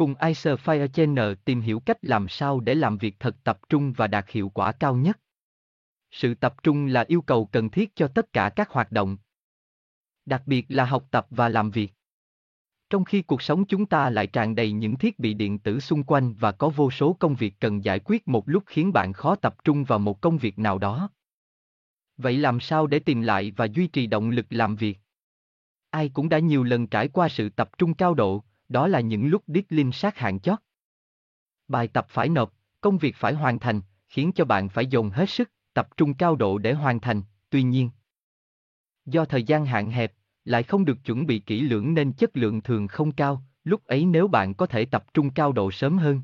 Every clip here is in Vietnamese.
Cùng Icer Fire Channel tìm hiểu cách làm sao để làm việc thật tập trung và đạt hiệu quả cao nhất. Sự tập trung là yêu cầu cần thiết cho tất cả các hoạt động. Đặc biệt là học tập và làm việc. Trong khi cuộc sống chúng ta lại tràn đầy những thiết bị điện tử xung quanh và có vô số công việc cần giải quyết một lúc khiến bạn khó tập trung vào một công việc nào đó. Vậy làm sao để tìm lại và duy trì động lực làm việc? Ai cũng đã nhiều lần trải qua sự tập trung cao độ, đó là những lúc deadline sát hạn chót. Bài tập phải nộp, công việc phải hoàn thành, khiến cho bạn phải dồn hết sức, tập trung cao độ để hoàn thành, tuy nhiên. Do thời gian hạn hẹp, lại không được chuẩn bị kỹ lưỡng nên chất lượng thường không cao, lúc ấy nếu bạn có thể tập trung cao độ sớm hơn.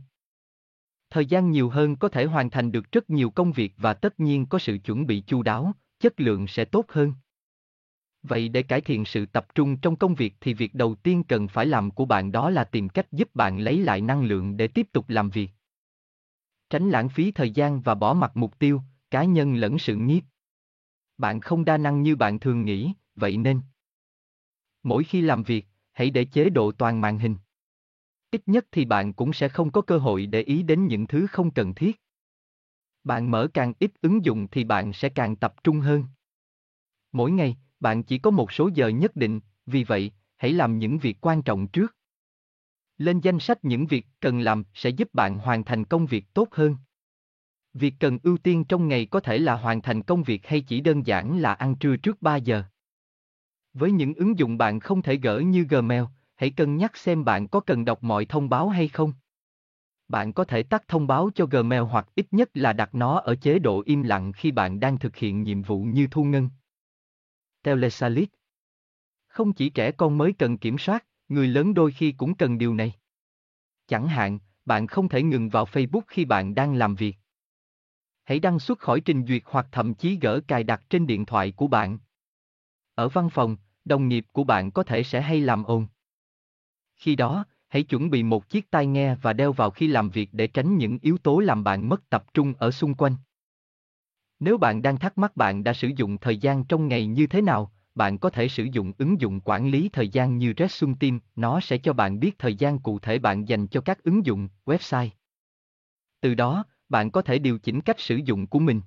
Thời gian nhiều hơn có thể hoàn thành được rất nhiều công việc và tất nhiên có sự chuẩn bị chu đáo, chất lượng sẽ tốt hơn. Vậy để cải thiện sự tập trung trong công việc thì việc đầu tiên cần phải làm của bạn đó là tìm cách giúp bạn lấy lại năng lượng để tiếp tục làm việc. Tránh lãng phí thời gian và bỏ mặt mục tiêu, cá nhân lẫn sự nghiệp. Bạn không đa năng như bạn thường nghĩ, vậy nên mỗi khi làm việc, hãy để chế độ toàn màn hình. Ít nhất thì bạn cũng sẽ không có cơ hội để ý đến những thứ không cần thiết. Bạn mở càng ít ứng dụng thì bạn sẽ càng tập trung hơn. Mỗi ngày, bạn chỉ có một số giờ nhất định, vì vậy, hãy làm những việc quan trọng trước. Lên danh sách những việc cần làm sẽ giúp bạn hoàn thành công việc tốt hơn. Việc cần ưu tiên trong ngày có thể là hoàn thành công việc hay chỉ đơn giản là ăn trưa trước 3 giờ. Với những ứng dụng bạn không thể gỡ như Gmail, hãy cân nhắc xem bạn có cần đọc mọi thông báo hay không. Bạn có thể tắt thông báo cho Gmail hoặc ít nhất là đặt nó ở chế độ im lặng khi bạn đang thực hiện nhiệm vụ như thu ngân. Telesalit Không chỉ trẻ con mới cần kiểm soát, người lớn đôi khi cũng cần điều này. Chẳng hạn, bạn không thể ngừng vào Facebook khi bạn đang làm việc. Hãy đăng xuất khỏi trình duyệt hoặc thậm chí gỡ cài đặt trên điện thoại của bạn. Ở văn phòng, đồng nghiệp của bạn có thể sẽ hay làm ồn. Khi đó, hãy chuẩn bị một chiếc tai nghe và đeo vào khi làm việc để tránh những yếu tố làm bạn mất tập trung ở xung quanh. Nếu bạn đang thắc mắc bạn đã sử dụng thời gian trong ngày như thế nào, bạn có thể sử dụng ứng dụng quản lý thời gian như Resum Team, nó sẽ cho bạn biết thời gian cụ thể bạn dành cho các ứng dụng, website. Từ đó, bạn có thể điều chỉnh cách sử dụng của mình.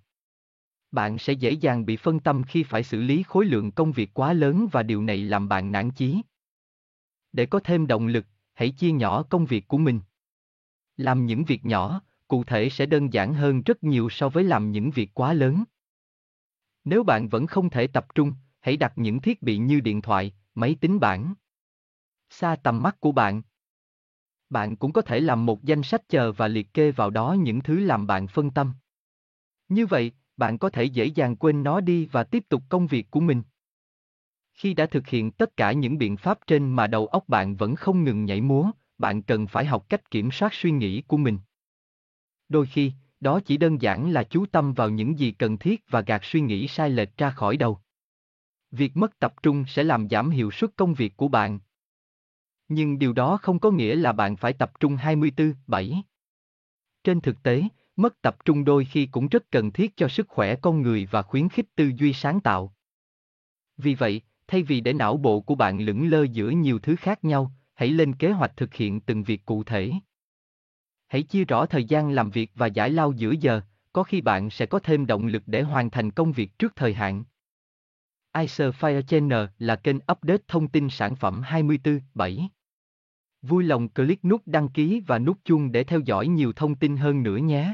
Bạn sẽ dễ dàng bị phân tâm khi phải xử lý khối lượng công việc quá lớn và điều này làm bạn nản chí. Để có thêm động lực, hãy chia nhỏ công việc của mình. Làm những việc nhỏ, cụ thể sẽ đơn giản hơn rất nhiều so với làm những việc quá lớn. Nếu bạn vẫn không thể tập trung, hãy đặt những thiết bị như điện thoại, máy tính bảng. Xa tầm mắt của bạn. Bạn cũng có thể làm một danh sách chờ và liệt kê vào đó những thứ làm bạn phân tâm. Như vậy, bạn có thể dễ dàng quên nó đi và tiếp tục công việc của mình. Khi đã thực hiện tất cả những biện pháp trên mà đầu óc bạn vẫn không ngừng nhảy múa, bạn cần phải học cách kiểm soát suy nghĩ của mình. Đôi khi, đó chỉ đơn giản là chú tâm vào những gì cần thiết và gạt suy nghĩ sai lệch ra khỏi đầu. Việc mất tập trung sẽ làm giảm hiệu suất công việc của bạn. Nhưng điều đó không có nghĩa là bạn phải tập trung 24/7. Trên thực tế, mất tập trung đôi khi cũng rất cần thiết cho sức khỏe con người và khuyến khích tư duy sáng tạo. Vì vậy, thay vì để não bộ của bạn lững lơ giữa nhiều thứ khác nhau, hãy lên kế hoạch thực hiện từng việc cụ thể. Hãy chia rõ thời gian làm việc và giải lao giữa giờ, có khi bạn sẽ có thêm động lực để hoàn thành công việc trước thời hạn. Icer Fire Channel là kênh update thông tin sản phẩm 24/7. Vui lòng click nút đăng ký và nút chuông để theo dõi nhiều thông tin hơn nữa nhé.